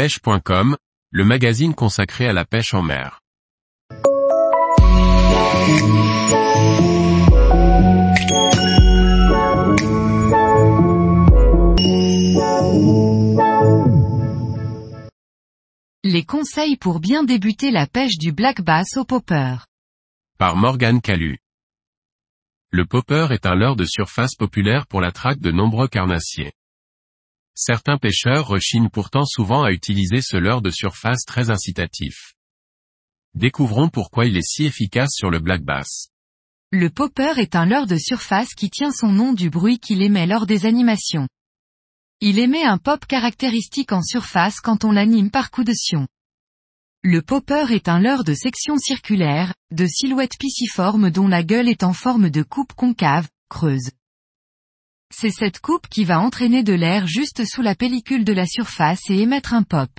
pêche.com, le magazine consacré à la pêche en mer. Les conseils pour bien débuter la pêche du black bass au popper. Par Morgane Calu. Le popper est un leurre de surface populaire pour la traque de nombreux carnassiers. Certains pêcheurs rechignent pourtant souvent à utiliser ce leurre de surface très incitatif. Découvrons pourquoi il est si efficace sur le black bass. Le popper est un leurre de surface qui tient son nom du bruit qu'il émet lors des animations. Il émet un pop caractéristique en surface quand on l'anime par coup de sion. Le popper est un leurre de section circulaire, de silhouette pisciforme dont la gueule est en forme de coupe concave, creuse. C'est cette coupe qui va entraîner de l'air juste sous la pellicule de la surface et émettre un pop.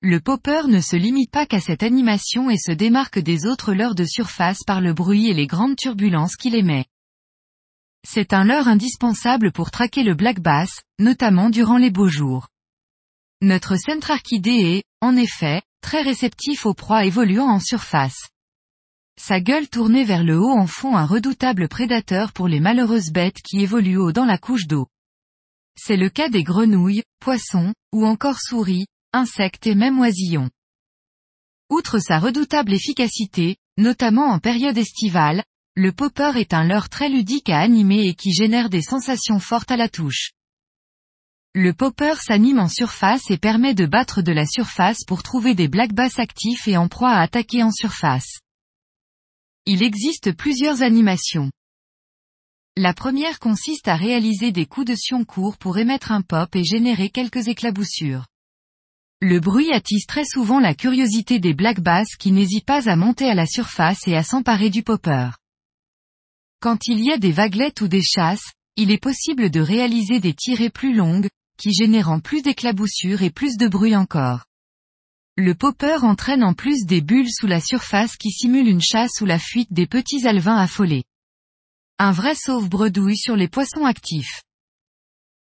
Le popper ne se limite pas qu'à cette animation et se démarque des autres leurres de surface par le bruit et les grandes turbulences qu'il émet. C'est un leurre indispensable pour traquer le black bass, notamment durant les beaux jours. Notre centrarchidé est, en effet, très réceptif aux proies évoluant en surface. Sa gueule tournée vers le haut en font un redoutable prédateur pour les malheureuses bêtes qui évoluent haut dans la couche d'eau. C'est le cas des grenouilles, poissons, ou encore souris, insectes et même oisillons. Outre sa redoutable efficacité, notamment en période estivale, le popper est un leurre très ludique à animer et qui génère des sensations fortes à la touche. Le popper s'anime en surface et permet de battre de la surface pour trouver des black bass actifs et en proie à attaquer en surface. Il existe plusieurs animations. La première consiste à réaliser des coups de sion courts pour émettre un pop et générer quelques éclaboussures. Le bruit attise très souvent la curiosité des black bass qui n'hésitent pas à monter à la surface et à s'emparer du popper. Quand il y a des vaguelettes ou des chasses, il est possible de réaliser des tirées plus longues, qui générant plus d'éclaboussures et plus de bruit encore. Le popper entraîne en plus des bulles sous la surface qui simulent une chasse ou la fuite des petits alevins affolés. Un vrai sauve-bredouille sur les poissons actifs.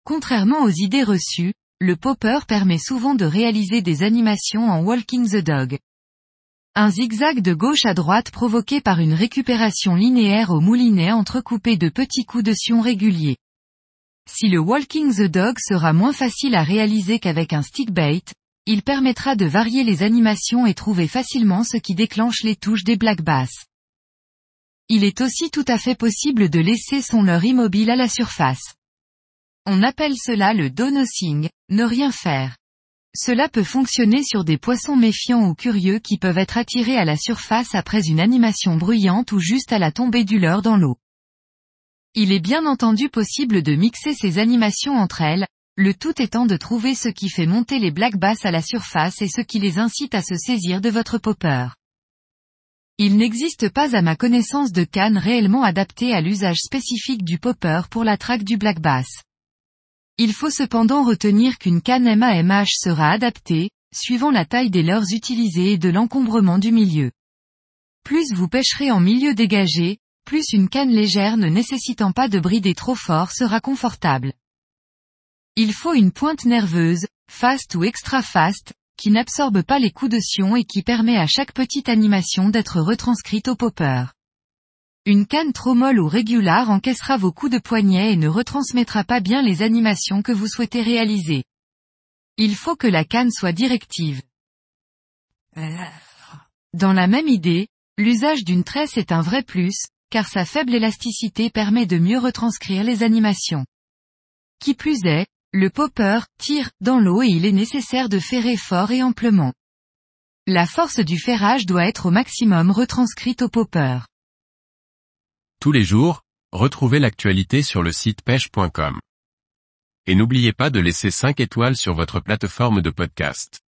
Contrairement aux idées reçues, le popper permet souvent de réaliser des animations en walking the dog. Un zigzag de gauche à droite provoqué par une récupération linéaire au moulinet entrecoupé de petits coups de sion réguliers. Si le walking the dog sera moins facile à réaliser qu'avec un stick bait, il permettra de varier les animations et trouver facilement ce qui déclenche les touches des black bass. Il est aussi tout à fait possible de laisser son leurre immobile à la surface. On appelle cela le donosing, ne rien faire. Cela peut fonctionner sur des poissons méfiants ou curieux qui peuvent être attirés à la surface après une animation bruyante ou juste à la tombée du leurre dans l'eau. Il est bien entendu possible de mixer ces animations entre elles, le tout étant de trouver ce qui fait monter les black bass à la surface et ce qui les incite à se saisir de votre popper. Il n'existe pas à ma connaissance de canne réellement adaptée à l'usage spécifique du popper pour la traque du black bass. Il faut cependant retenir qu'une canne MAMH sera adaptée, suivant la taille des leurres utilisées et de l'encombrement du milieu. Plus vous pêcherez en milieu dégagé, plus une canne légère ne nécessitant pas de brider trop fort sera confortable. Il faut une pointe nerveuse, fast ou extra fast, qui n'absorbe pas les coups de sion et qui permet à chaque petite animation d'être retranscrite au popper. Une canne trop molle ou régulière encaissera vos coups de poignet et ne retransmettra pas bien les animations que vous souhaitez réaliser. Il faut que la canne soit directive. Dans la même idée, l'usage d'une tresse est un vrai plus, car sa faible élasticité permet de mieux retranscrire les animations. Qui plus est, le popper tire dans l'eau et il est nécessaire de ferrer fort et amplement. La force du ferrage doit être au maximum retranscrite au popper. Tous les jours, retrouvez l'actualité sur le site pêche.com. Et n'oubliez pas de laisser 5 étoiles sur votre plateforme de podcast.